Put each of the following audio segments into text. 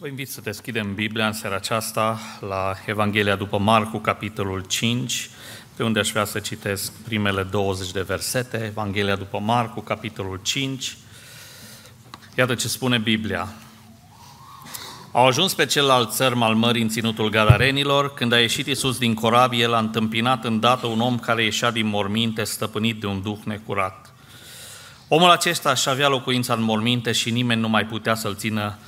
Vă invit să deschidem Biblia în seara aceasta la Evanghelia după Marcu, capitolul 5, pe unde aș vrea să citesc primele 20 de versete. Evanghelia după Marcu, capitolul 5. Iată ce spune Biblia. Au ajuns pe celălalt țărm al mării în ținutul Gadarenilor. Când a ieșit Iisus din corabie, l-a întâmpinat îndată un om care ieșea din morminte, stăpânit de un duh necurat. Omul acesta își avea locuința în morminte și nimeni nu mai putea să-l țină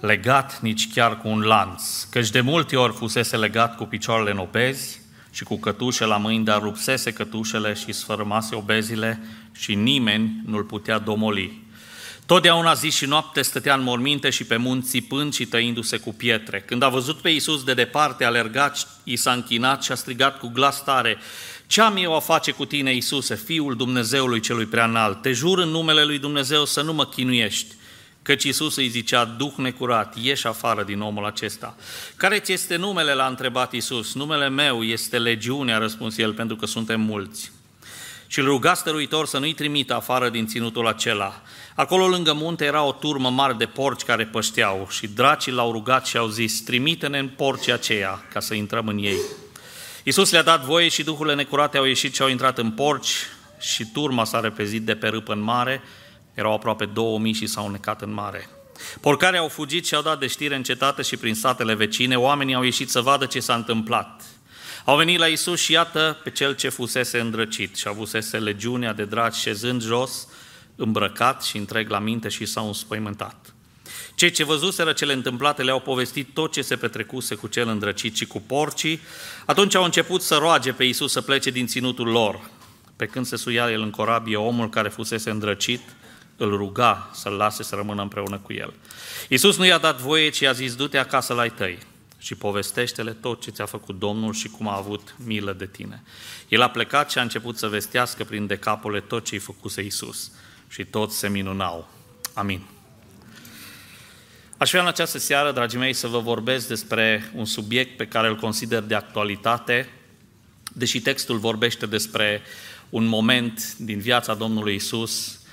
legat nici chiar cu un lanț, căci de multe ori fusese legat cu picioarele în obezi și cu cătușe la mâini, dar rupsese cătușele și sfărâmase obezile și nimeni nu-l putea domoli. Totdeauna zi și noapte stătea în morminte și pe munți țipând și tăindu-se cu pietre. Când a văzut pe Iisus de departe, alergat, i s-a închinat și a strigat cu glas tare, ce am eu a face cu tine, Iisuse, Fiul Dumnezeului celui preanalt? Te jur în numele lui Dumnezeu să nu mă chinuiești. Căci Iisus îi zicea, Duh necurat, ieși afară din omul acesta. Care ți este numele? L-a întrebat Iisus. Numele meu este Legiune, a răspuns el, pentru că suntem mulți. Și îl ruga stăruitor să nu-i trimită afară din ținutul acela. Acolo lângă munte era o turmă mare de porci care pășteau și dracii l-au rugat și au zis, trimite-ne în porcii aceia ca să intrăm în ei. Iisus le-a dat voie și duhurile necurate au ieșit și au intrat în porci și turma s-a repezit de pe râpă în mare, erau aproape 2000 și s-au necat în mare. Porcare au fugit și au dat de știre în cetate și prin satele vecine. Oamenii au ieșit să vadă ce s-a întâmplat. Au venit la Isus și iată pe cel ce fusese îndrăcit și avusese legiunea de dragi șezând jos, îmbrăcat și întreg la minte și s-au înspăimântat. Cei ce văzuseră cele întâmplate le-au povestit tot ce se petrecuse cu cel îndrăcit și cu porcii. Atunci au început să roage pe Isus să plece din ținutul lor. Pe când se suia el în corabie, omul care fusese îndrăcit îl ruga să-l lase să rămână împreună cu el. Iisus nu i-a dat voie, ci a zis, du-te acasă la ai tăi și povestește-le tot ce ți-a făcut Domnul și cum a avut milă de tine. El a plecat și a început să vestească prin decapole tot ce-i făcuse Iisus și toți se minunau. Amin. Aș vrea în această seară, dragii mei, să vă vorbesc despre un subiect pe care îl consider de actualitate, deși textul vorbește despre un moment din viața Domnului Isus Uh,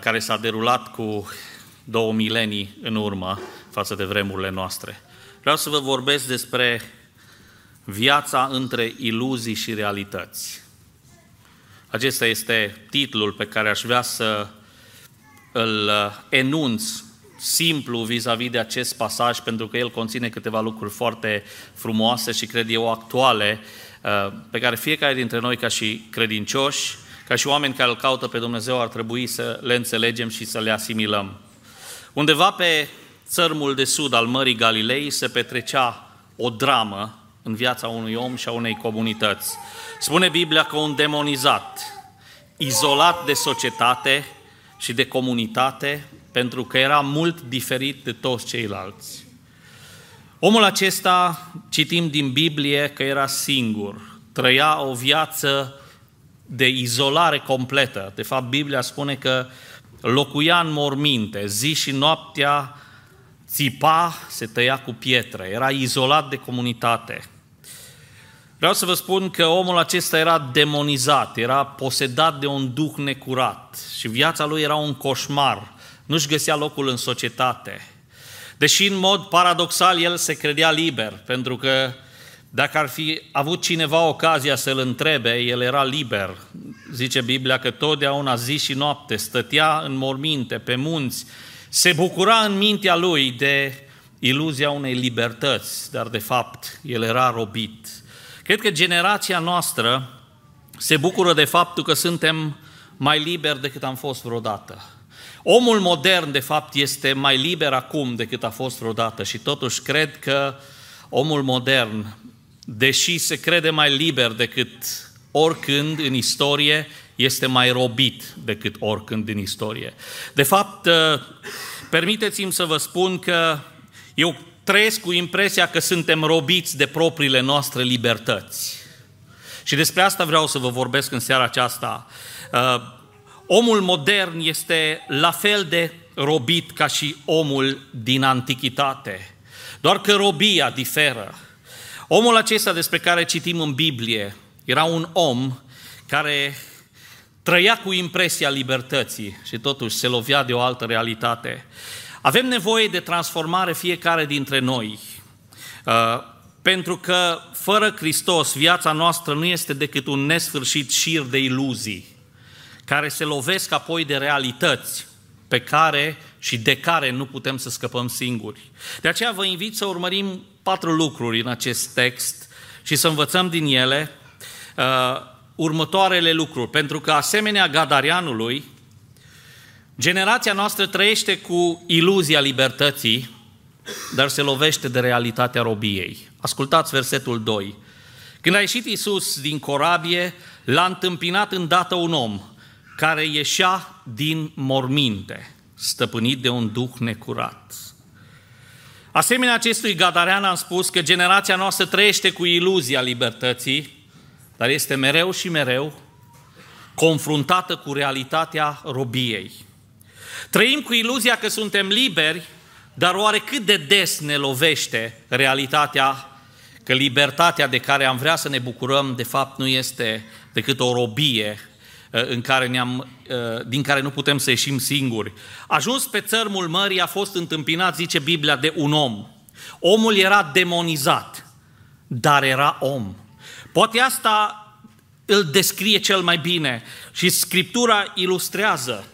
care s-a derulat cu două milenii în urmă față de vremurile noastre. Vreau să vă vorbesc despre viața între iluzii și realități. Acesta este titlul pe care aș vrea să îl uh, enunț simplu vis-a-vis de acest pasaj, pentru că el conține câteva lucruri foarte frumoase și cred eu actuale, uh, pe care fiecare dintre noi ca și credincioși ca și oameni care îl caută pe Dumnezeu, ar trebui să le înțelegem și să le asimilăm. Undeva pe țărmul de sud al Mării Galilei se petrecea o dramă în viața unui om și a unei comunități. Spune Biblia că un demonizat, izolat de societate și de comunitate, pentru că era mult diferit de toți ceilalți. Omul acesta, citim din Biblie că era singur, trăia o viață de izolare completă. De fapt, Biblia spune că locuia în morminte, zi și noaptea țipa, se tăia cu pietre, era izolat de comunitate. Vreau să vă spun că omul acesta era demonizat, era posedat de un duh necurat și viața lui era un coșmar, nu-și găsea locul în societate. Deși în mod paradoxal el se credea liber, pentru că dacă ar fi avut cineva ocazia să-l întrebe, el era liber. Zice Biblia că totdeauna zi și noapte stătea în morminte, pe munți, se bucura în mintea lui de iluzia unei libertăți, dar de fapt el era robit. Cred că generația noastră se bucură de faptul că suntem mai liberi decât am fost vreodată. Omul modern, de fapt, este mai liber acum decât a fost vreodată și totuși cred că omul modern deși se crede mai liber decât oricând în istorie, este mai robit decât oricând în istorie. De fapt, uh, permiteți-mi să vă spun că eu trăiesc cu impresia că suntem robiți de propriile noastre libertăți. Și despre asta vreau să vă vorbesc în seara aceasta. Uh, omul modern este la fel de robit ca și omul din antichitate. Doar că robia diferă. Omul acesta despre care citim în Biblie era un om care trăia cu impresia libertății și totuși se lovea de o altă realitate. Avem nevoie de transformare fiecare dintre noi, uh, pentru că fără Hristos viața noastră nu este decât un nesfârșit șir de iluzii, care se lovesc apoi de realități pe care și de care nu putem să scăpăm singuri. De aceea vă invit să urmărim patru lucruri în acest text și să învățăm din ele uh, următoarele lucruri. Pentru că, asemenea Gadarianului, generația noastră trăiește cu iluzia libertății, dar se lovește de realitatea robiei. Ascultați versetul 2. Când a ieșit Iisus din corabie, l-a întâmpinat îndată un om care ieșea din morminte, stăpânit de un duh necurat. Asemenea acestui Gadarean am spus că generația noastră trăiește cu iluzia libertății, dar este mereu și mereu confruntată cu realitatea robiei. Trăim cu iluzia că suntem liberi, dar oare cât de des ne lovește realitatea că libertatea de care am vrea să ne bucurăm, de fapt, nu este decât o robie uh, în care ne-am, uh, din care nu putem să ieșim singuri. Ajuns pe țărmul mării, a fost întâmpinat, zice Biblia, de un om. Omul era demonizat, dar era om. Poate asta îl descrie cel mai bine și Scriptura ilustrează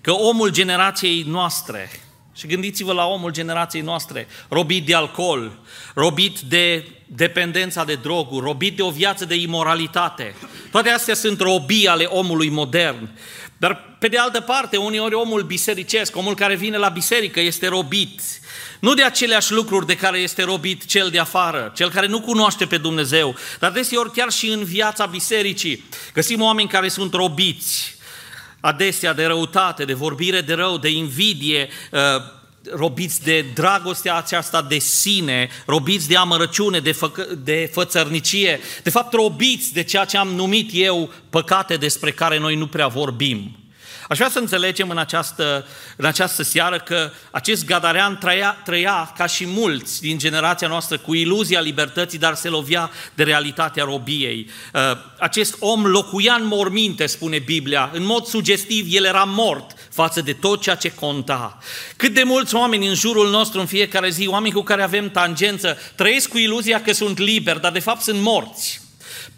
că omul generației noastre, și gândiți-vă la omul generației noastre, robit de alcool, robit de dependența de droguri, robit de o viață de imoralitate. Toate astea sunt robii ale omului modern. Dar, pe de altă parte, uneori omul bisericesc, omul care vine la biserică, este robit. Nu de aceleași lucruri de care este robit cel de afară, cel care nu cunoaște pe Dumnezeu, dar deseori chiar și în viața bisericii. Găsim oameni care sunt robiți, adesea de răutate, de vorbire de rău, de invidie, uh, robiți de dragostea aceasta de sine, robiți de amărăciune, de, fă, de fățărnicie, de fapt robiți de ceea ce am numit eu păcate despre care noi nu prea vorbim. Aș vrea să înțelegem în această, în această seară că acest gadarean trăia, trăia ca și mulți din generația noastră cu iluzia libertății, dar se lovea de realitatea robiei. Uh, acest om locuia în morminte, spune Biblia. În mod sugestiv, el era mort față de tot ceea ce conta. Cât de mulți oameni în jurul nostru în fiecare zi, oameni cu care avem tangență, trăiesc cu iluzia că sunt liberi, dar de fapt sunt morți.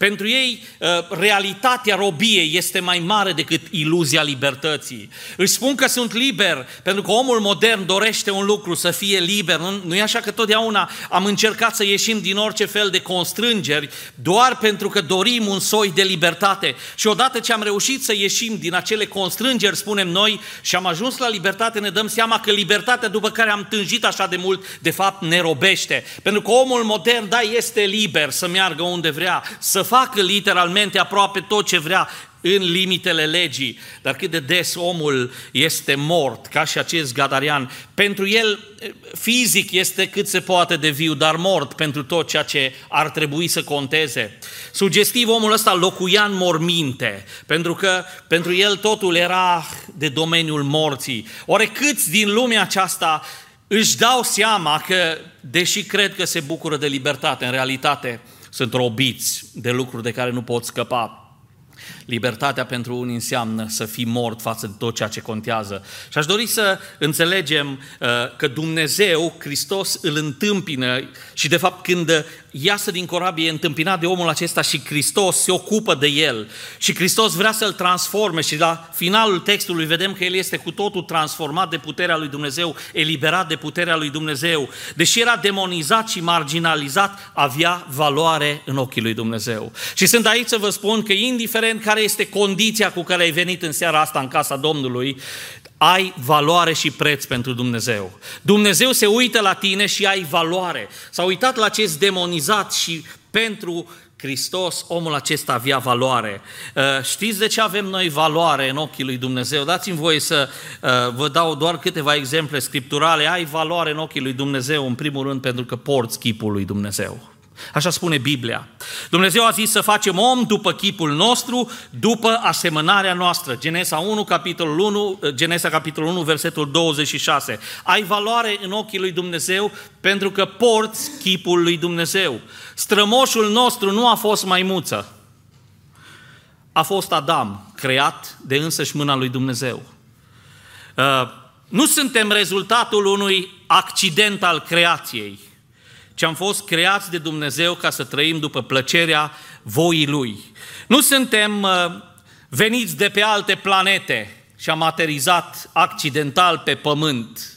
Pentru ei, uh, realitatea robiei este mai mare decât iluzia libertății. Își spun că sunt liber, pentru că omul modern dorește un lucru, să fie liber. Nu, e așa că totdeauna am încercat să ieșim din orice fel de constrângeri, doar pentru că dorim un soi de libertate. Și odată ce am reușit să ieșim din acele constrângeri, spunem noi, și am ajuns la libertate, ne dăm seama că libertatea după care am tânjit așa de mult, de fapt ne robește. Pentru că omul modern, da, este liber să meargă unde vrea, să facă literalmente aproape tot ce vrea în limitele legii, dar cât de des omul este mort, ca și acest gadarian. Pentru el, fizic, este cât se poate de viu, dar mort pentru tot ceea ce ar trebui să conteze. Sugestiv, omul ăsta locuia în morminte, pentru că pentru el totul era de domeniul morții. Oare câți din lumea aceasta își dau seama că, deși cred că se bucură de libertate, în realitate sunt robiți de lucruri de care nu pot scăpa. Libertatea pentru unii înseamnă să fii mort față de tot ceea ce contează. Și aș dori să înțelegem uh, că Dumnezeu, Hristos, îl întâmpină și de fapt când iasă din corabie întâmpinat de omul acesta și Hristos se ocupă de el și Hristos vrea să-l transforme și la finalul textului vedem că el este cu totul transformat de puterea lui Dumnezeu, eliberat de puterea lui Dumnezeu. Deși era demonizat și marginalizat, avea valoare în ochii lui Dumnezeu. Și sunt aici să vă spun că indiferent care este condiția cu care ai venit în seara asta în casa Domnului, ai valoare și preț pentru Dumnezeu. Dumnezeu se uită la tine și ai valoare. S-a uitat la acest demonizat și pentru Hristos, omul acesta avea valoare. Uh, știți de ce avem noi valoare în ochii lui Dumnezeu? Dați-mi voie să uh, vă dau doar câteva exemple scripturale. Ai valoare în ochii lui Dumnezeu, în primul rând, pentru că porți chipul lui Dumnezeu. Așa spune Biblia. Dumnezeu a zis să facem om după chipul nostru, după asemănarea noastră. Genesa 1, capitolul 1, Genesa capitolul 1, versetul 26. Ai valoare în ochii lui Dumnezeu pentru că porți chipul lui Dumnezeu. Strămoșul nostru nu a fost maimuță. A fost Adam, creat de însăși mâna lui Dumnezeu. Uh, Nu suntem rezultatul unui accident al creației, ci am fost creați de Dumnezeu ca să trăim după plăcerea voii Lui. Nu suntem uh, veniți de pe alte planete și am aterizat accidental pe pământ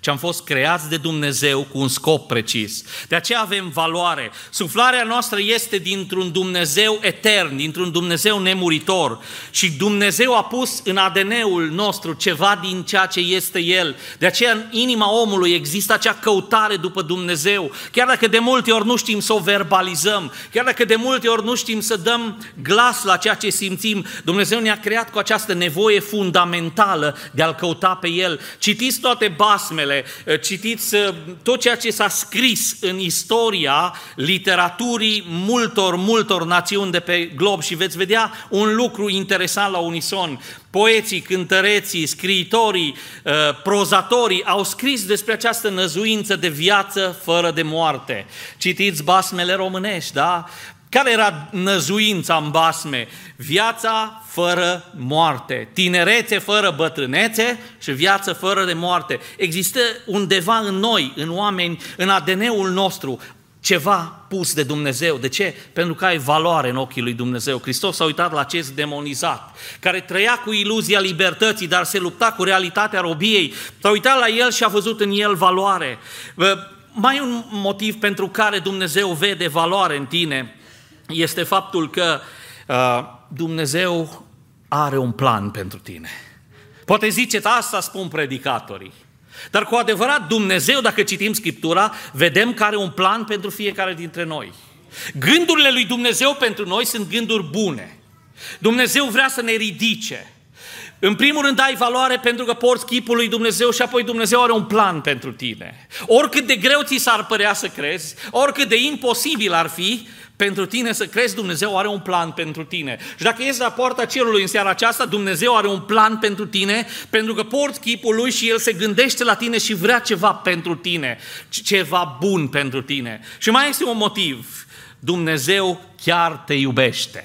ci am fost creați de Dumnezeu cu un scop precis. De aceea avem valoare. Suflarea noastră este dintr-un Dumnezeu etern, dintr-un Dumnezeu nemuritor și Dumnezeu a pus în ADN-ul nostru ceva din ceea ce este El. De aceea în inima omului există acea căutare după Dumnezeu. Chiar dacă de multe ori nu știm să o verbalizăm, chiar dacă de multe ori nu știm să dăm glas la ceea ce simțim, Dumnezeu ne-a creat cu această nevoie fundamentală de a-L căuta pe El. Citiți toate basmele Evanghelele, eh, citiți eh, tot ceea ce s-a scris în istoria literaturii multor, multor națiuni de pe glob și veți vedea un lucru interesant la unison. Poeții, cântăreții, scriitorii, eh, prozatorii au scris despre această năzuință de viață fără de moarte. Citiți basmele românești, da? Care era năzuința în basme? Viața fără moarte, tinerețe fără bătrânețe și viață fără de moarte. Există undeva în noi, în oameni, în ADN-ul nostru, ceva pus de Dumnezeu. De ce? Pentru că ai valoare în ochii lui Dumnezeu. Hristos s-a uitat la acest demonizat, care trăia cu iluzia libertății, dar se lupta cu realitatea robiei. S-a uitat la el și a văzut în el valoare. Mai un motiv pentru care Dumnezeu vede valoare în tine este faptul că uh, Dumnezeu are un plan pentru tine. Poate ziceți, asta spun predicatorii. Dar cu adevărat, Dumnezeu, dacă citim Scriptura, vedem că are un plan pentru fiecare dintre noi. Gândurile lui Dumnezeu pentru noi sunt gânduri bune. Dumnezeu vrea să ne ridice. În primul rând ai valoare pentru că porți chipul lui Dumnezeu și apoi Dumnezeu are un plan pentru tine. Oricât de greu ți s-ar părea să crezi, oricât de imposibil ar fi, pentru tine să crezi Dumnezeu are un plan pentru tine. Și dacă ești la poarta cerului în seara aceasta, Dumnezeu are un plan pentru tine, pentru că porți chipul lui și El se gândește la tine și vrea ceva pentru tine, ceva bun pentru tine. Și mai este un motiv. Dumnezeu chiar te iubește.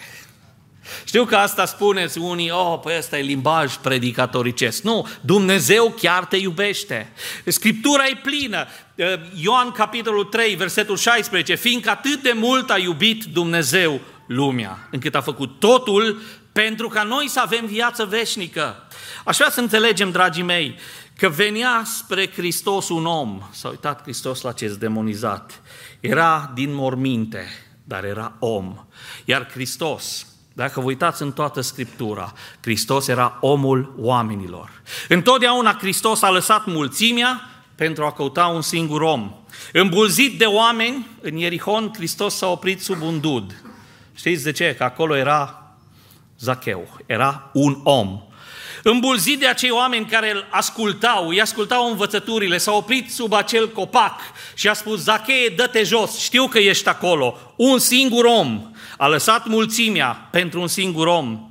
Știu că asta spuneți unii, oh, păi ăsta e limbaj predicatoricesc. Nu, Dumnezeu chiar te iubește. Scriptura e plină. Uh, Ioan capitolul 3, versetul 16, fiindcă atât de mult a iubit Dumnezeu lumea, încât a făcut totul pentru ca noi să avem viață veșnică. Aș vrea să înțelegem, dragii mei, că venea spre Hristos un om, s-a uitat Hristos la acest demonizat, era din morminte, dar era om. Iar Hristos, dacă vă uitați în toată Scriptura, Hristos era omul oamenilor. Întotdeauna Hristos a lăsat mulțimea pentru a căuta un singur om. Îmbulzit de oameni, în Ierihon, Hristos s-a oprit sub un dud. Știți de ce? Că acolo era Zacheu, era un om. Îmbulzit de acei oameni care îl ascultau, îi ascultau învățăturile, s-a oprit sub acel copac și a spus, Zachee, dă-te jos, știu că ești acolo, un singur om. A lăsat mulțimea pentru un singur om.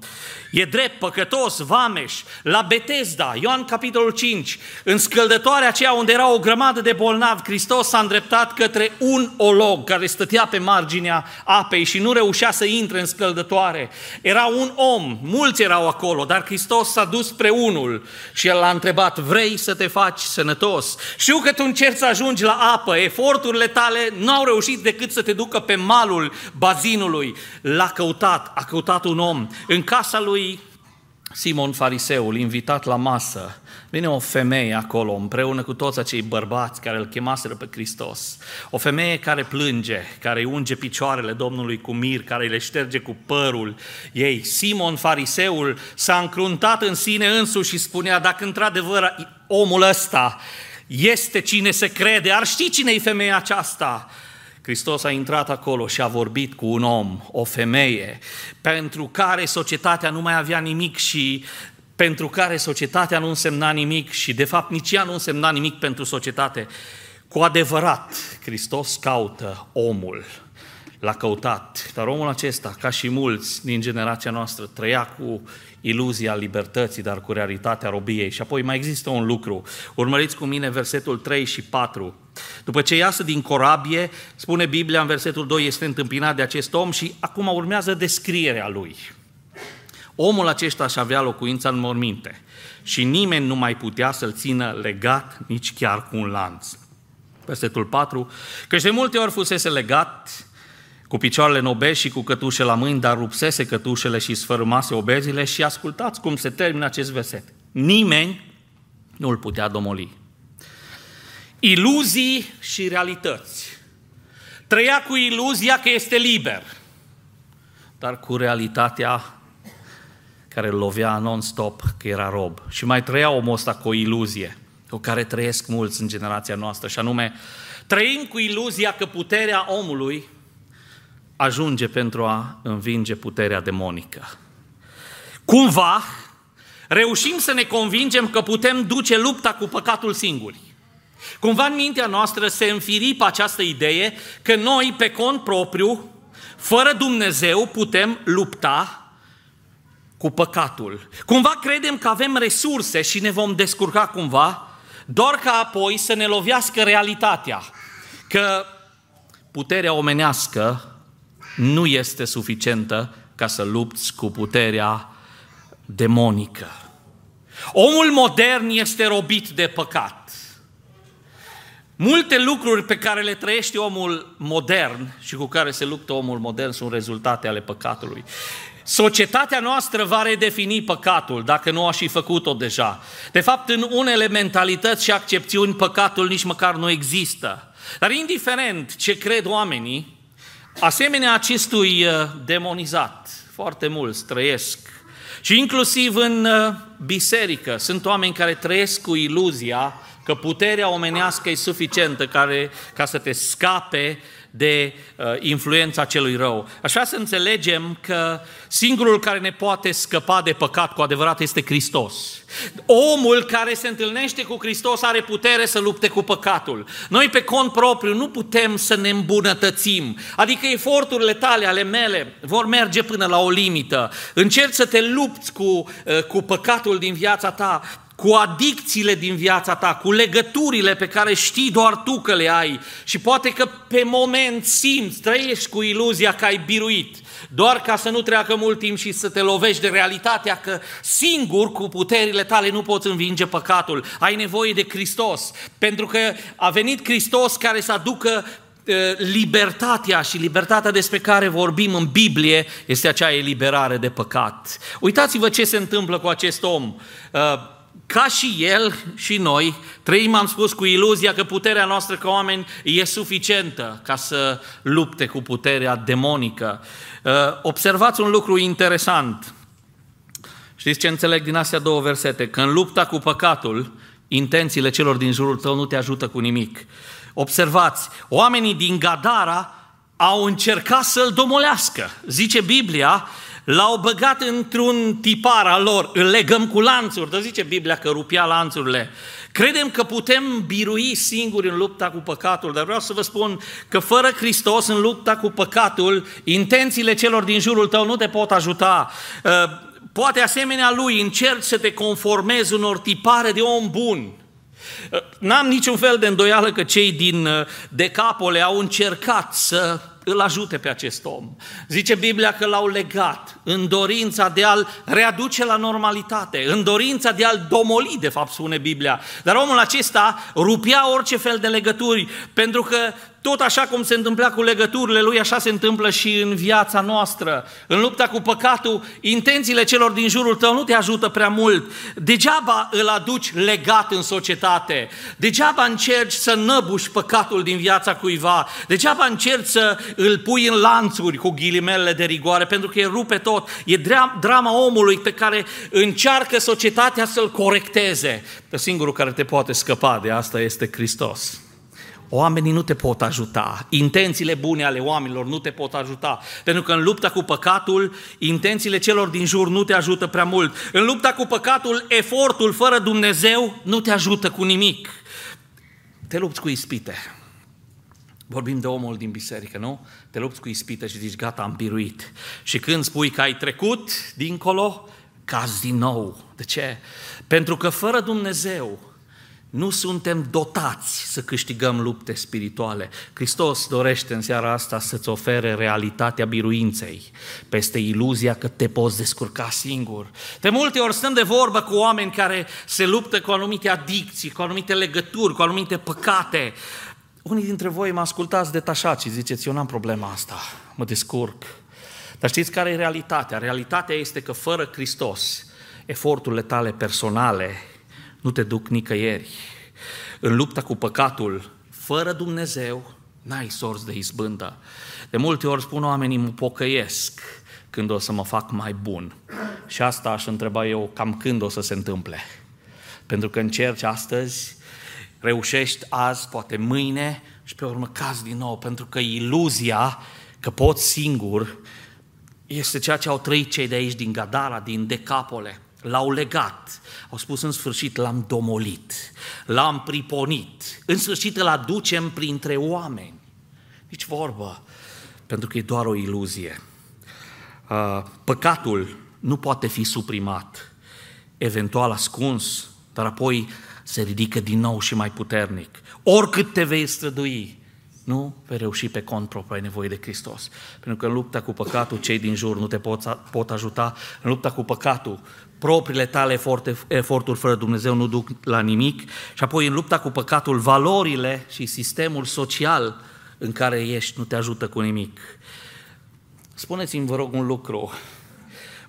E drept, păcătos, vameș, la Betesda, Ioan capitolul 5, în scăldătoarea aceea unde era o grămadă de bolnavi, Hristos s-a îndreptat către un olog care stătea pe marginea apei și nu reușea să intre în scăldătoare. Era un om, mulți erau acolo, dar Hristos s-a dus spre unul și el l-a întrebat, vrei să te faci sănătos? Știu că tu încerci să ajungi la apă, eforturile tale nu au reușit decât să te ducă pe malul bazinului. L-a căutat, a căutat un om. În casa lui Simon Fariseul, invitat la masă, vine o femeie acolo, împreună cu toți acei bărbați care îl chemaseră pe Hristos. O femeie care plânge, care îi unge picioarele Domnului cu mir, care le șterge cu părul ei. Simon Fariseul s-a încruntat în sine însuși și spunea, dacă într-adevăr omul ăsta este cine se crede, ar ști cine e femeia aceasta. Hristos a intrat acolo și a vorbit cu un om, o femeie, pentru care societatea nu mai avea nimic și pentru care societatea nu însemna nimic și de fapt nici ea nu însemna nimic pentru societate. Cu adevărat, Hristos caută omul, l-a căutat, dar omul acesta, ca și mulți din generația noastră, trăia cu iluzia libertății, dar cu realitatea robiei. Și apoi mai există un lucru. Urmăriți cu mine versetul 3 și 4. După ce iasă din corabie, spune Biblia în versetul 2, este întâmpinat de acest om și acum urmează descrierea lui. Omul acesta și avea locuința în morminte și nimeni nu mai putea să-l țină legat nici chiar cu un lanț. Versetul 4, că de multe ori fusese legat cu picioarele în obezi și cu cătușe la mâini, dar rupsese cătușele și sfărâmase obezile și ascultați cum se termină acest verset. Nimeni nu îl putea domoli. Iluzii și realități. Trăia cu iluzia că este liber, dar cu realitatea care îl lovea non-stop că era rob. Și mai trăia omul ăsta cu o iluzie, cu care trăiesc mulți în generația noastră, și anume, trăim cu iluzia că puterea omului ajunge pentru a învinge puterea demonică. Cumva, reușim să ne convingem că putem duce lupta cu păcatul singuri. Cumva în mintea noastră se înfiripă această idee că noi, pe cont propriu, fără Dumnezeu, putem lupta cu păcatul. Cumva credem că avem resurse și ne vom descurca cumva, doar ca apoi să ne lovească realitatea, că puterea omenească nu este suficientă ca să lupți cu puterea demonică. Omul modern este robit de păcat. Multe lucruri pe care le trăiește omul modern și cu care se luptă omul modern sunt rezultate ale păcatului. Societatea noastră va redefini păcatul, dacă nu a și făcut-o deja. De fapt, în unele mentalități și accepțiuni, păcatul nici măcar nu există. Dar indiferent ce cred oamenii, asemenea acestui uh, demonizat, foarte mulți trăiesc, și inclusiv în uh, biserică, sunt oameni care trăiesc cu iluzia că puterea omenească e suficientă care, ca să te scape de uh, influența celui rău. Așa să înțelegem că singurul care ne poate scăpa de păcat cu adevărat este Hristos. Omul care se întâlnește cu Hristos are putere să lupte cu păcatul. Noi pe cont propriu nu putem să ne îmbunătățim. Adică eforturile tale, ale mele, vor merge până la o limită. Încerci să te lupți cu, uh, cu păcatul din viața ta, cu adicțiile din viața ta, cu legăturile pe care știi doar tu că le ai. Și poate că pe moment simți, trăiești cu iluzia că ai biruit, doar ca să nu treacă mult timp și să te lovești de realitatea că singur cu puterile tale nu poți învinge păcatul, ai nevoie de Hristos, pentru că a venit Hristos care să aducă libertatea și libertatea despre care vorbim în Biblie este acea eliberare de păcat. Uitați-vă ce se întâmplă cu acest om ca și el și noi, trăim, am spus, cu iluzia că puterea noastră ca oameni e suficientă ca să lupte cu puterea demonică. Uh, observați un lucru interesant. Știți ce înțeleg din astea două versete? Că în lupta cu păcatul, intențiile celor din jurul tău nu te ajută cu nimic. Observați, oamenii din Gadara au încercat să-l domolească. Zice Biblia L-au băgat într-un tipar al lor, îl legăm cu lanțuri, dar zice Biblia că rupia lanțurile. Credem că putem birui singuri în lupta cu păcatul, dar vreau să vă spun că fără Hristos în lupta cu păcatul, intențiile celor din jurul tău nu te pot ajuta. Uh, poate asemenea lui încerci să te conformezi unor tipare de om bun. Uh, n-am niciun fel de îndoială că cei din uh, Decapole au încercat să îl ajute pe acest om. Zice Biblia că l-au legat în dorința de a-l readuce la normalitate, în dorința de a-l domoli, de fapt spune Biblia. Dar omul acesta rupia orice fel de legături, pentru că tot așa cum se întâmpla cu legăturile lui, așa se întâmplă și în viața noastră. În lupta cu păcatul, intențiile celor din jurul tău nu te ajută prea mult. Degeaba îl aduci legat în societate. Degeaba încerci să năbuși păcatul din viața cuiva. Degeaba încerci să îl pui în lanțuri cu ghilimele de rigoare, pentru că e rupe tot. E drama omului pe care încearcă societatea să-l corecteze. Dar singurul care te poate scăpa de asta este Hristos. Oamenii nu te pot ajuta, intențiile bune ale oamenilor nu te pot ajuta, pentru că în lupta cu păcatul, intențiile celor din jur nu te ajută prea mult. În lupta cu păcatul, efortul fără Dumnezeu nu te ajută cu nimic. Te lupți cu ispite. Vorbim de omul din biserică, nu? Te lupți cu ispite și zici, gata, am biruit. Și când spui că ai trecut dincolo, cazi din nou. De ce? Pentru că fără Dumnezeu, nu suntem dotați să câștigăm lupte spirituale. Hristos dorește în seara asta să-ți ofere realitatea biruinței peste iluzia că te poți descurca singur. De multe ori stăm de vorbă cu oameni care se luptă cu anumite adicții, cu anumite legături, cu anumite păcate. Unii dintre voi mă ascultați detașat și ziceți, eu n-am problema asta, mă descurc. Dar știți care e realitatea? Realitatea este că fără Hristos, eforturile tale personale nu te duc nicăieri. În lupta cu păcatul, fără Dumnezeu, n-ai sorți de izbândă. De multe ori spun oamenii, mă pocăiesc când o să mă fac mai bun. Și asta aș întreba eu, cam când o să se întâmple. Pentru că încerci astăzi, reușești azi, poate mâine și pe urmă cazi din nou, pentru că iluzia că poți singur este ceea ce au trăit cei de aici din Gadara, din Decapole l-au legat, au spus în sfârșit l-am domolit, l-am priponit, în sfârșit îl aducem printre oameni. Nici vorbă, pentru că e doar o iluzie. Păcatul nu poate fi suprimat, eventual ascuns, dar apoi se ridică din nou și mai puternic. Oricât te vei strădui, nu vei reuși pe cont propriu, ai nevoie de Hristos. Pentru că în lupta cu păcatul, cei din jur nu te pot, pot ajuta. În lupta cu păcatul, propriile tale eforturi fără Dumnezeu nu duc la nimic. Și apoi în lupta cu păcatul, valorile și sistemul social în care ești nu te ajută cu nimic. Spuneți-mi, vă rog, un lucru.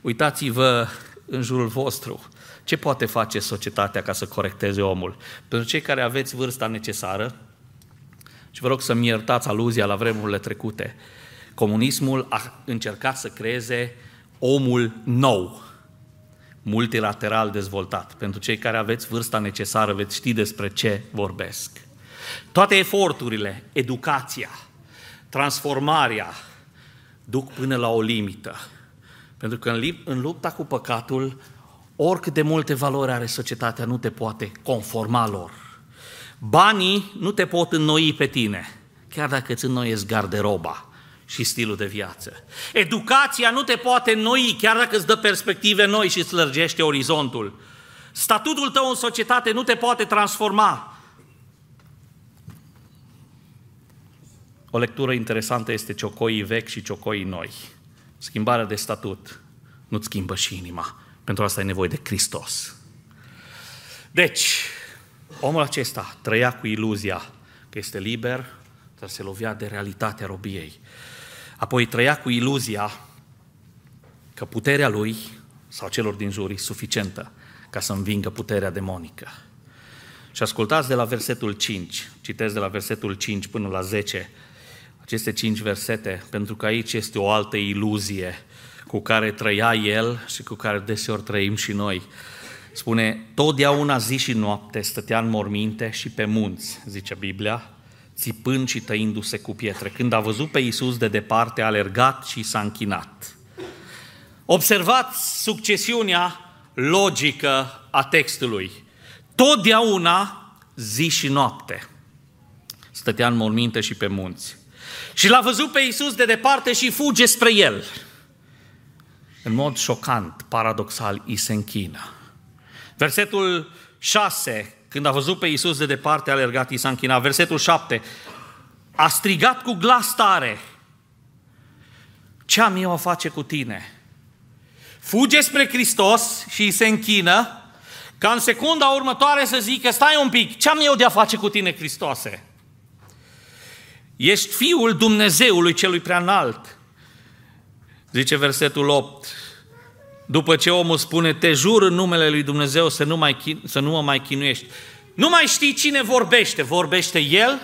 Uitați-vă în jurul vostru. Ce poate face societatea ca să corecteze omul? Pentru cei care aveți vârsta necesară, și vă rog să-mi iertați aluzia la vremurile trecute, comunismul a încercat să creeze omul nou, multilateral dezvoltat. Pentru cei care aveți vârsta necesară, veți ști despre ce vorbesc. Toate eforturile, educația, transformarea, duc până la o limită. Pentru că în lupta cu păcatul, oricât de multe valori are societatea, nu te poate conforma lor. Banii nu te pot înnoi pe tine, chiar dacă îți înnoiesc garderoba și stilul de viață. Educația nu te poate înnoi chiar dacă îți dă perspective noi și îți lărgește orizontul. Statutul tău în societate nu te poate transforma. O lectură interesantă este Ciocoii vechi și Ciocoii noi. Schimbarea de statut nu-ți schimbă și inima. Pentru asta ai nevoie de Hristos. Deci, omul acesta trăia cu iluzia că este liber, dar se lovea de realitatea robiei. Apoi trăia cu iluzia că puterea lui sau celor din jur e suficientă ca să învingă puterea demonică. Și ascultați de la versetul 5, citesc de la versetul 5 până la 10, aceste 5 versete, pentru că aici este o altă iluzie cu care trăia el și cu care deseori trăim și noi. Spune, totdeauna zi și noapte stătea în morminte și pe munți, zice Biblia, țipând și tăindu-se cu pietre. Când a văzut pe Iisus de departe, a alergat și s-a închinat. Observați succesiunea logică a textului. Totdeauna, zi și noapte, stătea în morminte și pe munți. Și l-a văzut pe Iisus de departe și fuge spre el. În mod șocant, paradoxal, îi se închină. Versetul 6 când a văzut pe Iisus de departe, a alergat, i s-a închinat. Versetul 7. A strigat cu glas tare. Ce am eu a face cu tine? Fuge spre Hristos și îi se închină, ca în secunda următoare să zică, stai un pic, ce am eu de a face cu tine, Hristoase? Ești Fiul Dumnezeului celui prea înalt. Zice versetul 8, după ce omul spune, te jur în numele lui Dumnezeu să nu, mai, să nu mă mai chinuiești. Nu mai știi cine vorbește. Vorbește el?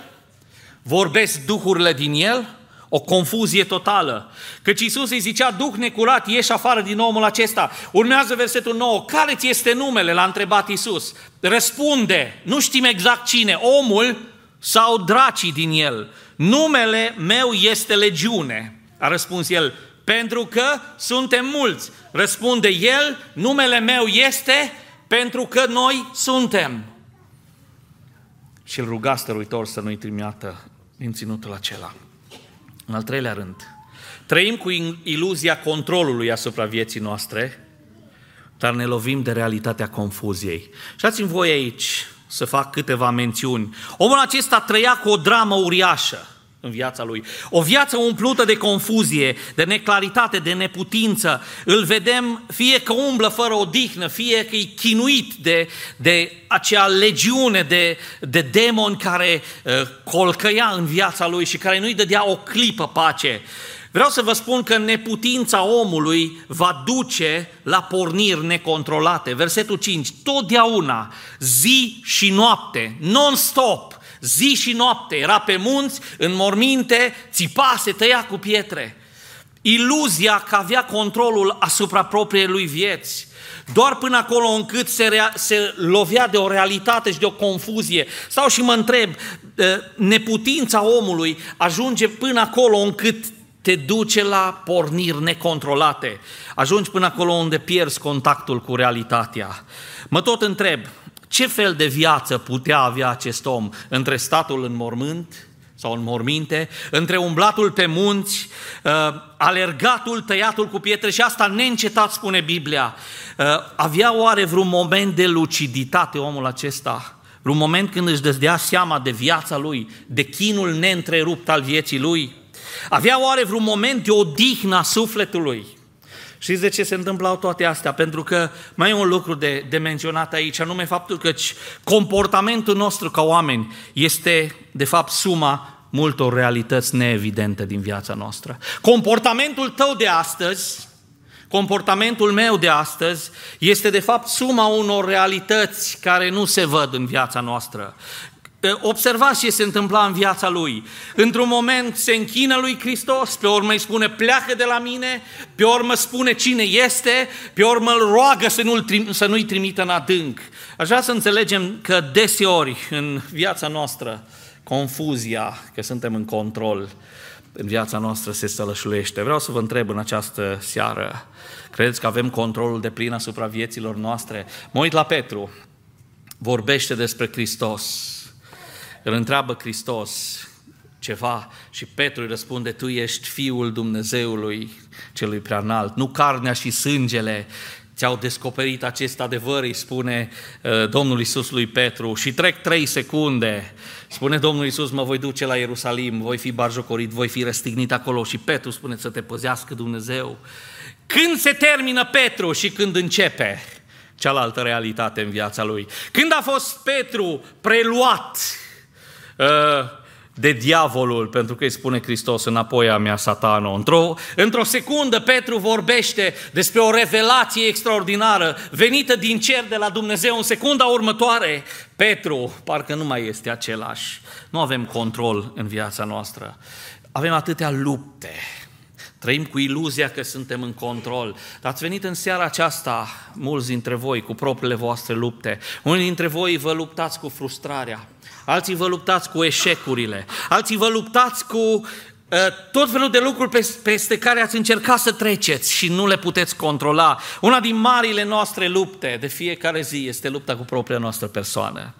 Vorbesc duhurile din el? O confuzie totală. Căci Iisus îi zicea, Duh necurat, ieși afară din omul acesta. Urmează versetul 9. Care ți este numele? L-a întrebat Iisus. Răspunde, nu știm exact cine, omul sau dracii din el. Numele meu este legiune. A răspuns el, pentru că suntem mulți. Răspunde el, numele meu este pentru că noi suntem. Și îl ruga stăruitor să nu-i trimiată din ținutul acela. În al treilea rând, trăim cu iluzia controlului asupra vieții noastre, dar ne lovim de realitatea confuziei. Și dați-mi voi aici să fac câteva mențiuni. Omul acesta trăia cu o dramă uriașă în viața lui. O viață umplută de confuzie, de neclaritate, de neputință. Îl vedem fie că umblă fără odihnă, fie că e chinuit de, de acea legiune de, de demoni care uh, colcăia în viața lui și care nu-i dădea o clipă pace. Vreau să vă spun că neputința omului va duce la porniri necontrolate. Versetul 5. Totdeauna, zi și noapte, non-stop, zi și noapte, era pe munți, în morminte, țipa, se tăia cu pietre. Iluzia că avea controlul asupra propriei lui vieți. Doar până acolo încât se, rea, se lovea de o realitate și de o confuzie. Sau și mă întreb, neputința omului ajunge până acolo încât te duce la porniri necontrolate. Ajungi până acolo unde pierzi contactul cu realitatea. Mă tot întreb, ce fel de viață putea avea acest om între statul în mormânt sau în morminte, între umblatul pe munți, uh, alergatul, tăiatul cu pietre și asta neîncetat spune Biblia. Uh, avea oare vreun moment de luciditate omul acesta? Vreun moment când își dădea seama de viața lui, de chinul neîntrerupt al vieții lui? Avea oare vreun moment de odihnă a sufletului? Știți de ce se întâmplau toate astea? Pentru că mai e un lucru de, de menționat aici, anume faptul că comportamentul nostru ca oameni este, de fapt, suma multor realități neevidente din viața noastră. Comportamentul tău de astăzi, comportamentul meu de astăzi, este de fapt suma unor realități care nu se văd în viața noastră. Observați ce se întâmpla în viața lui. Într-un moment se închină lui Hristos, pe urmă îi spune pleacă de la mine, pe urmă spune cine este, pe urmă îl roagă să nu-l, să nu-i trimită în adânc. Aș vrea să înțelegem că deseori în viața noastră confuzia, că suntem în control, în viața noastră se sălășulește. Vreau să vă întreb în această seară, credeți că avem controlul de plin asupra vieților noastre? Mă uit la Petru, vorbește despre Hristos, îl întreabă Hristos ceva și Petru îi răspunde, tu ești Fiul Dumnezeului celui preanalt, nu carnea și sângele ți-au descoperit acest adevăr, îi spune uh, Domnul Iisus lui Petru și trec trei secunde, spune Domnul Iisus, mă voi duce la Ierusalim, voi fi barjocorit, voi fi răstignit acolo și Petru spune să te păzească Dumnezeu. Când se termină Petru și când începe cealaltă realitate în viața lui? Când a fost Petru preluat Ă, de diavolul, pentru că îi spune Hristos înapoi a mea, satano. Într-o, într-o secundă Petru vorbește despre o revelație extraordinară venită din cer de la Dumnezeu. În secunda următoare, Petru parcă nu mai este același. Nu avem control în viața noastră. Avem atâtea lupte. Trăim cu iluzia că suntem în control. Dar ați venit în seara aceasta, mulți dintre voi, cu propriile voastre lupte. Unii dintre voi vă luptați cu frustrarea alții vă luptați cu eșecurile, alții vă luptați cu uh, tot felul de lucruri peste care ați încercat să treceți și nu le puteți controla. Una din marile noastre lupte de fiecare zi este lupta cu propria noastră persoană.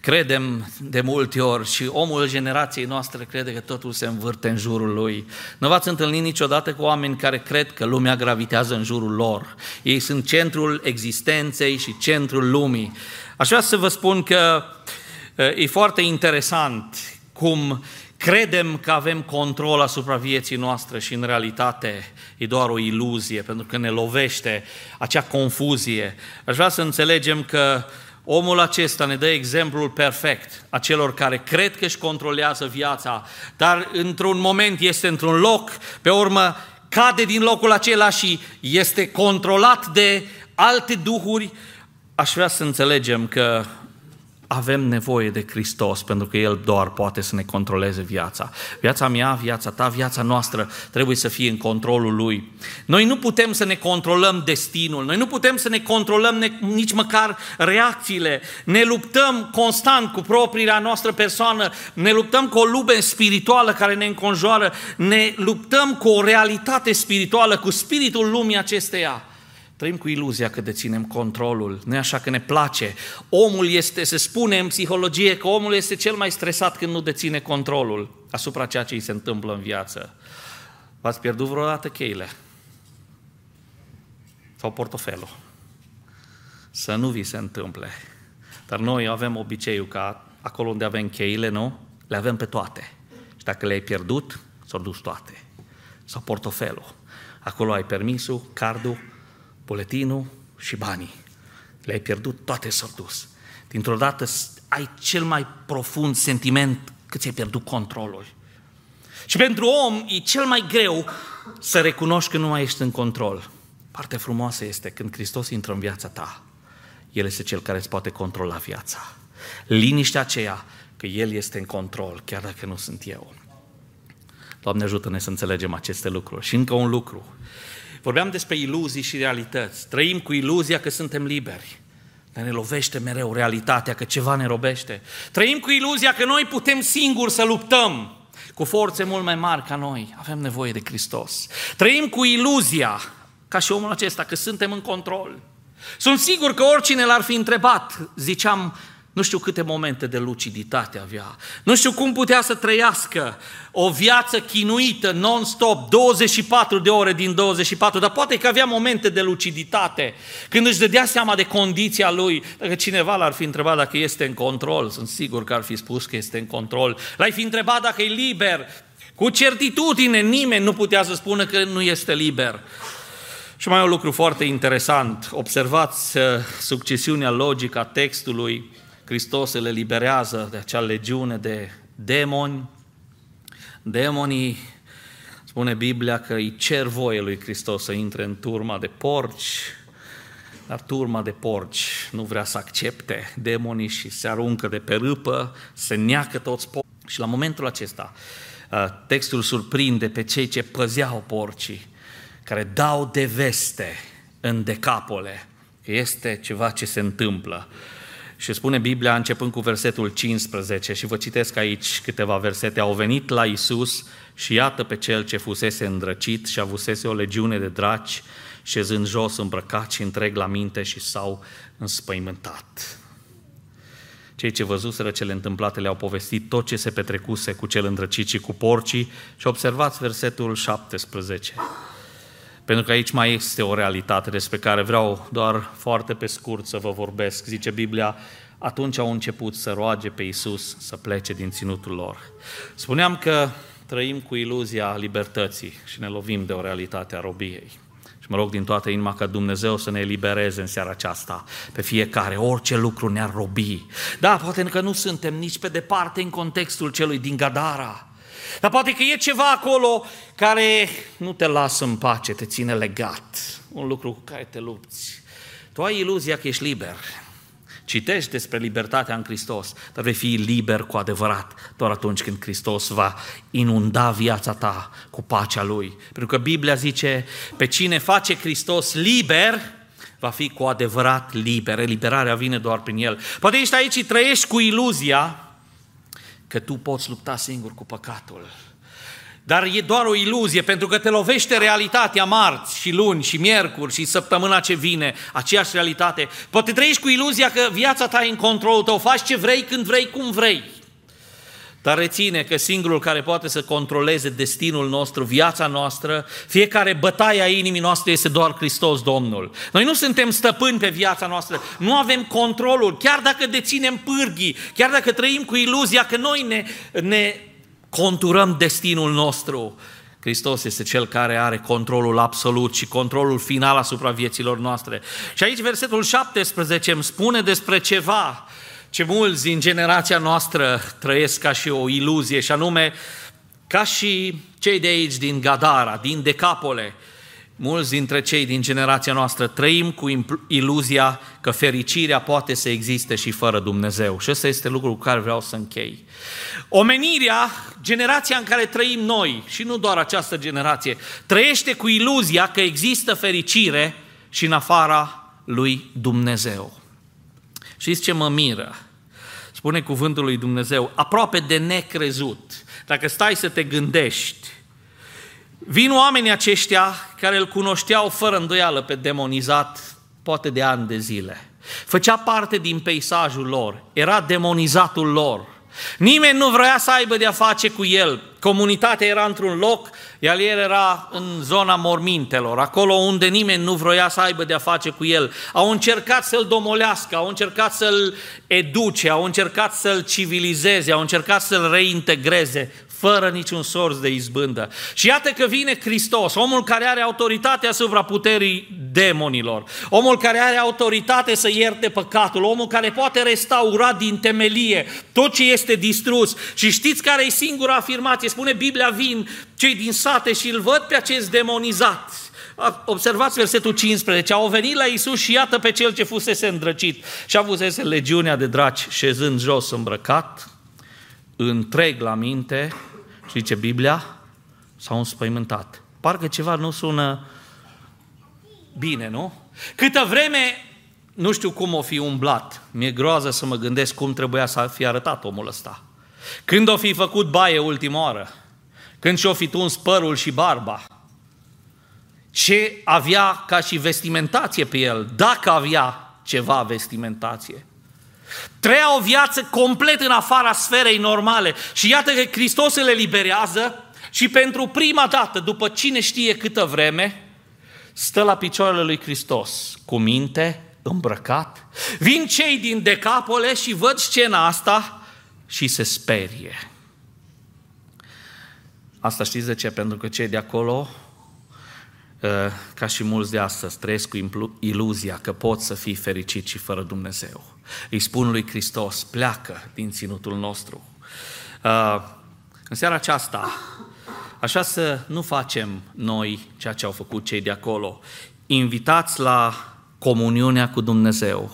Credem de multe ori și omul generației noastre crede că totul se învârte în jurul lui. Nu v-ați întâlnit niciodată cu oameni care cred că lumea gravitează în jurul lor. Ei sunt centrul existenței și centrul lumii. Aș vrea să vă spun că uh, E foarte interesant cum credem că avem control asupra vieții noastre și în realitate e doar o iluzie, pentru că ne lovește acea confuzie. Aș vrea să înțelegem că omul acesta ne dă exemplul perfect a celor care cred că își controlează viața, dar într-un moment este într-un loc, pe urmă cade din locul acela și este controlat de alte duhuri. Aș vrea să înțelegem că avem nevoie de Hristos pentru că El doar poate să ne controleze viața. Viața mea, viața ta, viața noastră trebuie să fie în controlul Lui. Noi nu putem să ne controlăm destinul, noi nu putem să ne controlăm nici măcar reacțiile. Ne luptăm constant cu propria noastră persoană, ne luptăm cu o lume spirituală care ne înconjoară, ne luptăm cu o realitate spirituală, cu spiritul lumii acesteia. Trăim cu iluzia că deținem controlul, nu așa că ne place. Omul este, se spune în psihologie că omul este cel mai stresat când nu deține controlul asupra ceea ce îi se întâmplă în viață. V-ați pierdut vreodată cheile? Sau portofelul? Să nu vi se întâmple. Dar noi avem obiceiul ca acolo unde avem cheile, nu? Le avem pe toate. Și dacă le-ai pierdut, s-au dus toate. Sau portofelul. Acolo ai permisul, cardul, buletinul și banii. Le-ai pierdut, toate s-au dus. Dintr-o dată ai cel mai profund sentiment că ți-ai pierdut controlul. Și pentru om e cel mai greu să recunoști că nu mai ești în control. Partea frumoasă este când Hristos intră în viața ta, El este Cel care îți poate controla viața. Liniștea aceea că El este în control, chiar dacă nu sunt eu. Doamne ajută-ne să înțelegem aceste lucruri. Și încă un lucru. Vorbeam despre iluzii și realități. Trăim cu iluzia că suntem liberi. Dar ne lovește mereu realitatea că ceva ne robește. Trăim cu iluzia că noi putem singuri să luptăm cu forțe mult mai mari ca noi. Avem nevoie de Hristos. Trăim cu iluzia, ca și omul acesta, că suntem în control. Sunt sigur că oricine l-ar fi întrebat, ziceam, nu știu câte momente de luciditate avea. Nu știu cum putea să trăiască o viață chinuită, non-stop, 24 de ore din 24, dar poate că avea momente de luciditate, când își dădea seama de condiția lui. Dacă cineva l-ar fi întrebat dacă este în control, sunt sigur că ar fi spus că este în control. L-ai fi întrebat dacă e liber. Cu certitudine, nimeni nu putea să spună că nu este liber. Și mai un lucru foarte interesant. Observați uh, succesiunea logică a textului Hristos le eliberează de acea legiune de demoni. Demonii, spune Biblia, că îi cer voie lui Hristos să intre în turma de porci, dar turma de porci nu vrea să accepte demonii și se aruncă de pe râpă, se neacă toți porci. Și la momentul acesta, uh, textul surprinde pe cei ce păzeau porcii, care dau de veste în decapole. Este ceva ce se întâmplă. Și spune Biblia, începând cu versetul 15, și vă citesc aici câteva versete, au venit la Isus și iată pe cel ce fusese îndrăcit și avusese o legiune de draci, șezând jos, îmbrăcat și întreg la minte și s-au înspăimântat. Cei ce văzuseră cele întâmplate le-au povestit tot ce se petrecuse cu cel îndrăcit și cu porcii și observați versetul 17. Pentru că aici mai este o realitate despre care vreau doar foarte pe scurt să vă vorbesc. Zice Biblia, atunci au început să roage pe Iisus să plece din ținutul lor. Spuneam că trăim cu iluzia libertății și ne lovim de o realitate a robiei. Și mă rog din toată inima ca Dumnezeu să ne elibereze în seara aceasta pe fiecare, orice lucru ne-ar robi. Da, poate că nu suntem nici pe departe în contextul celui din Gadara, dar poate că e ceva acolo care nu te lasă în pace, te ține legat. Un lucru cu care te lupți. Tu ai iluzia că ești liber. Citești despre libertatea în Hristos, dar vei fi liber cu adevărat doar atunci când Hristos va inunda viața ta cu pacea Lui. Pentru că Biblia zice, pe cine face Hristos liber, va fi cu adevărat liber. Eliberarea vine doar prin El. Poate ești aici și trăiești cu iluzia că tu poți lupta singur cu păcatul. Dar e doar o iluzie, pentru că te lovește realitatea marți și luni și miercuri și săptămâna ce vine, aceeași realitate. Poate trăiești cu iluzia că viața ta e în controlul tău, faci ce vrei, când vrei, cum vrei. Dar reține că singurul care poate să controleze destinul nostru, viața noastră, fiecare bătaie a inimii noastre este doar Hristos Domnul. Noi nu suntem stăpâni pe viața noastră, nu avem controlul, chiar dacă deținem pârghii, chiar dacă trăim cu iluzia că noi ne, ne conturăm destinul nostru. Hristos este Cel care are controlul absolut și controlul final asupra vieților noastre. Și aici versetul 17 îmi spune despre ceva ce mulți din generația noastră trăiesc ca și o iluzie, și anume, ca și cei de aici din Gadara, din Decapole, mulți dintre cei din generația noastră trăim cu iluzia că fericirea poate să existe și fără Dumnezeu. Și ăsta este lucrul cu care vreau să închei. Omenirea, generația în care trăim noi, și nu doar această generație, trăiește cu iluzia că există fericire și în afara lui Dumnezeu. Știți ce mă miră? spune cuvântul lui Dumnezeu, aproape de necrezut. Dacă stai să te gândești, vin oamenii aceștia care îl cunoșteau fără îndoială pe demonizat, poate de ani de zile. Făcea parte din peisajul lor, era demonizatul lor. Nimeni nu vrea să aibă de-a face cu el. Comunitatea era într-un loc, iar el era în zona mormintelor, acolo unde nimeni nu vrea să aibă de-a face cu el. Au încercat să-l domolească, au încercat să-l educe, au încercat să-l civilizeze, au încercat să-l reintegreze, fără niciun sorț de izbândă. Și iată că vine Hristos, omul care are autoritate asupra puterii demonilor, omul care are autoritate să ierte păcatul, omul care poate restaura din temelie tot ce este distrus. Și știți care e singura afirmație? Spune Biblia, vin cei din sate și îl văd pe acest demonizat. Observați versetul 15. Au venit la Isus și iată pe cel ce fusese îndrăcit și avusese legiunea de draci șezând jos îmbrăcat, întreg la minte, și zice Biblia, s-au înspăimântat. Parcă ceva nu sună bine, nu? Câtă vreme, nu știu cum o fi umblat, mi-e groază să mă gândesc cum trebuia să fie arătat omul ăsta. Când o fi făcut baie ultima oară, când și-o fi tuns părul și barba, ce avea ca și vestimentație pe el, dacă avea ceva vestimentație. Trăia o viață complet în afara sferei normale. Și iată că Hristos le eliberează și pentru prima dată, după cine știe câtă vreme, stă la picioarele lui Hristos, cu minte, îmbrăcat. Vin cei din Decapole și văd scena asta și se sperie. Asta știți de ce? Pentru că cei de acolo ă, ca și mulți de astăzi, trăiesc cu iluzia că pot să fii fericit și fără Dumnezeu. Îi spun lui Hristos, pleacă din ținutul nostru. Uh, în seara aceasta, așa să nu facem noi ceea ce au făcut cei de acolo. Invitați la comuniunea cu Dumnezeu,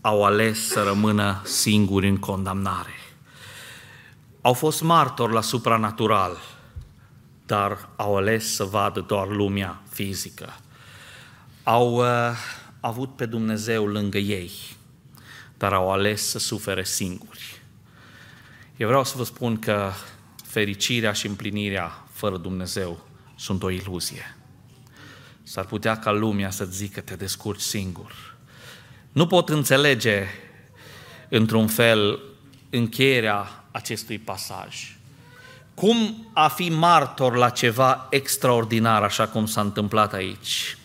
au ales să rămână singuri în condamnare. Au fost martori la supranatural, dar au ales să vadă doar lumea fizică. Au uh, avut pe Dumnezeu lângă ei dar au ales să sufere singuri. Eu vreau să vă spun că fericirea și împlinirea fără Dumnezeu sunt o iluzie. S-ar putea ca lumea să zică te descurci singur. Nu pot înțelege într-un fel încheierea acestui pasaj. Cum a fi martor la ceva extraordinar, așa cum s-a întâmplat aici?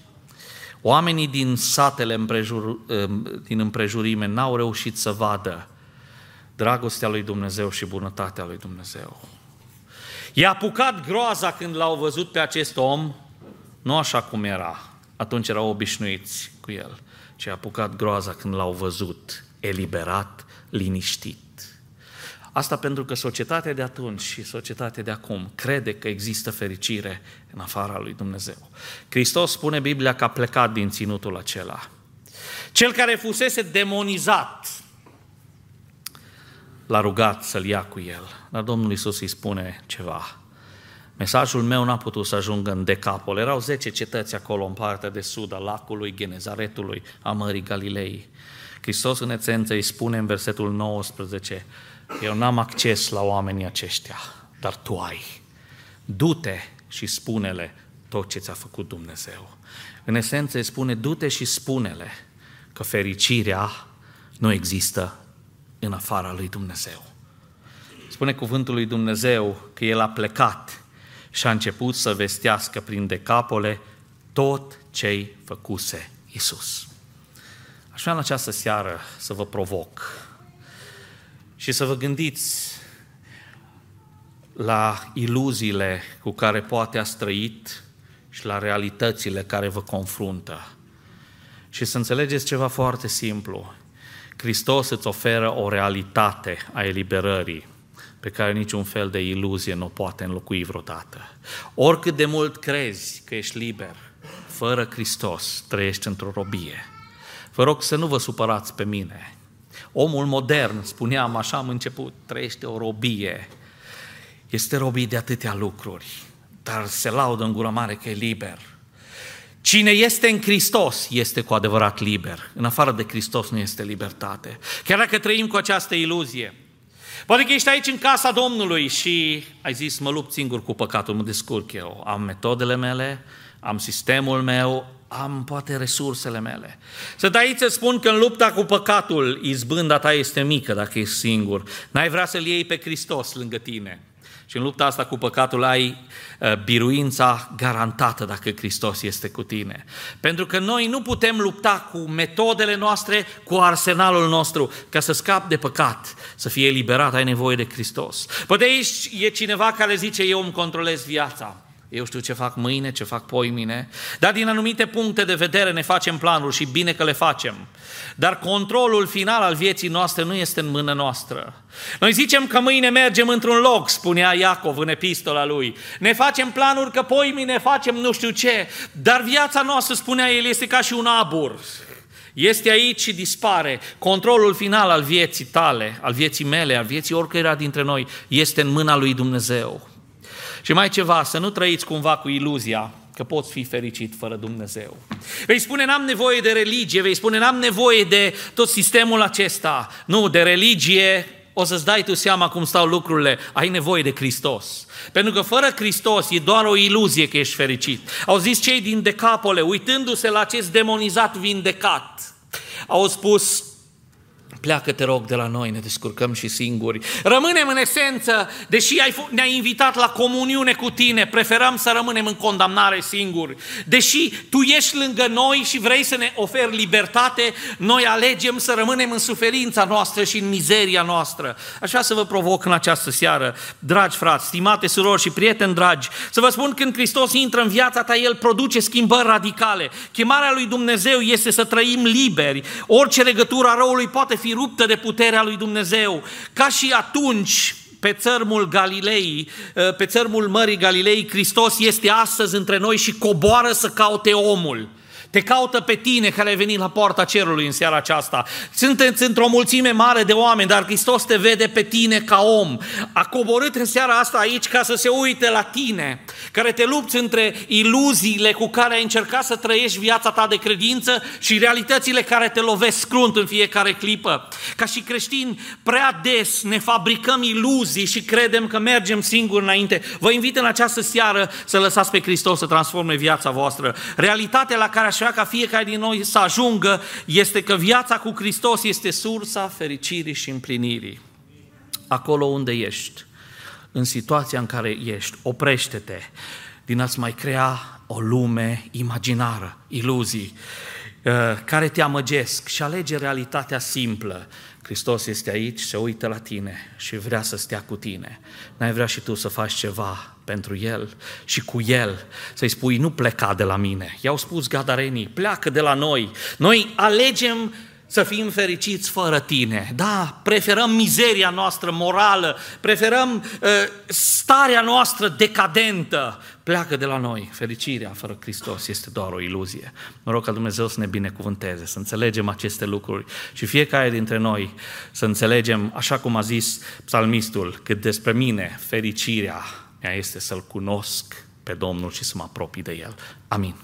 Oamenii din satele împrejur, din împrejurime n-au reușit să vadă dragostea lui Dumnezeu și bunătatea lui Dumnezeu. I-a apucat groaza când l-au văzut pe acest om, nu așa cum era, atunci erau obișnuiți cu el, ci a apucat groaza când l-au văzut, eliberat, liniștit. Asta pentru că societatea de atunci și societatea de acum crede că există fericire în afara lui Dumnezeu. Hristos spune Biblia că a plecat din ținutul acela. Cel care fusese demonizat l-a rugat să-l ia cu el. Dar Domnul Isus îi spune ceva. Mesajul meu n-a putut să ajungă în Decapol. Erau 10 cetăți acolo în partea de sud a lacului Genezaretului, a Mării Galilei. Hristos în esență îi spune în versetul 19, eu n-am acces la oamenii aceștia, dar tu ai. Du-te și spune-le tot ce ți-a făcut Dumnezeu. În esență îi spune, du-te și spune-le că fericirea nu există în afara lui Dumnezeu. Spune cuvântul lui Dumnezeu că el a plecat și a început să vestească prin decapole tot ce-i făcuse Isus. Aș vrea în această seară să vă provoc și să vă gândiți la iluziile cu care poate ați trăit și la realitățile care vă confruntă. Și să înțelegeți ceva foarte simplu. Hristos îți oferă o realitate a eliberării pe care niciun fel de iluzie nu o poate înlocui vreodată. Oricât de mult crezi că ești liber, fără Hristos trăiești într-o robie. Vă rog să nu vă supărați pe mine. Omul modern, spuneam, așa am început, trăiește o robie. Este robie de atâtea lucruri, dar se laudă în gură mare că e liber. Cine este în Hristos este cu adevărat liber. În afară de Hristos nu este libertate. Chiar dacă trăim cu această iluzie. Poate că ești aici în casa Domnului și ai zis, mă lupt singur cu păcatul, mă descurc eu. Am metodele mele, am sistemul meu, am poate resursele mele. Să aici să spun că în lupta cu păcatul, izbânda ta este mică dacă ești singur. N-ai vrea să-L iei pe Hristos lângă tine. Și în lupta asta cu păcatul ai uh, biruința garantată dacă Hristos este cu tine. Pentru că noi nu putem lupta cu metodele noastre, cu arsenalul nostru. Ca să scapi de păcat, să fie eliberat, ai nevoie de Hristos. Poate aici e cineva care zice, eu îmi controlez viața. Eu știu ce fac mâine, ce fac poimine, dar din anumite puncte de vedere ne facem planuri și bine că le facem. Dar controlul final al vieții noastre nu este în mână noastră. Noi zicem că mâine mergem într-un loc, spunea Iacov în epistola lui. Ne facem planuri că poimine facem nu știu ce, dar viața noastră, spunea el, este ca și un abur. Este aici și dispare. Controlul final al vieții tale, al vieții mele, al vieții oricăira dintre noi, este în mâna lui Dumnezeu. Și mai ceva, să nu trăiți cumva cu iluzia că poți fi fericit fără Dumnezeu. Vei spune, n-am nevoie de religie, vei spune, n-am nevoie de tot sistemul acesta. Nu, de religie o să-ți dai tu seama cum stau lucrurile, ai nevoie de Hristos. Pentru că fără Hristos e doar o iluzie că ești fericit. Au zis cei din Decapole, uitându-se la acest demonizat vindecat, au spus, pleacă te rog de la noi, ne descurcăm și singuri. Rămânem în esență, deși ai, ne-ai invitat la comuniune cu tine, preferăm să rămânem în condamnare singuri. Deși tu ești lângă noi și vrei să ne oferi libertate, noi alegem să rămânem în suferința noastră și în mizeria noastră. Așa să vă provoc în această seară, dragi frați, stimate surori și prieteni dragi, să vă spun când Hristos intră în viața ta, El produce schimbări radicale. Chemarea lui Dumnezeu este să trăim liberi. Orice legătură a răului poate fi ruptă de puterea lui Dumnezeu. Ca și atunci, pe țărmul Galilei, pe țărmul Mării Galilei, Hristos este astăzi între noi și coboară să caute omul. Te caută pe tine care ai venit la poarta cerului în seara aceasta. Sunteți într-o mulțime mare de oameni, dar Hristos te vede pe tine ca om. A coborât în seara asta aici ca să se uite la tine, care te lupți între iluziile cu care ai încercat să trăiești viața ta de credință și realitățile care te lovesc crunt în fiecare clipă. Ca și creștini, prea des ne fabricăm iluzii și credem că mergem singuri înainte. Vă invit în această seară să lăsați pe Hristos să transforme viața voastră. Realitatea la care aș vrea ca fiecare din noi să ajungă este că viața cu Hristos este sursa fericirii și împlinirii. Acolo unde ești, în situația în care ești, oprește-te din a-ți mai crea o lume imaginară, iluzii, uh, care te amăgesc și alege realitatea simplă. Hristos este aici, se uită la tine și vrea să stea cu tine. N-ai vrea și tu să faci ceva pentru el și cu el, să-i spui, nu pleca de la mine. I-au spus gadarenii, pleacă de la noi. Noi alegem să fim fericiți fără tine. Da, preferăm mizeria noastră morală, preferăm uh, starea noastră decadentă. Pleacă de la noi. Fericirea fără Hristos este doar o iluzie. Mă rog ca Dumnezeu să ne binecuvânteze, să înțelegem aceste lucruri și fiecare dintre noi să înțelegem, așa cum a zis psalmistul, că despre mine fericirea mea este să-L cunosc pe Domnul și să mă apropii de El. Amin.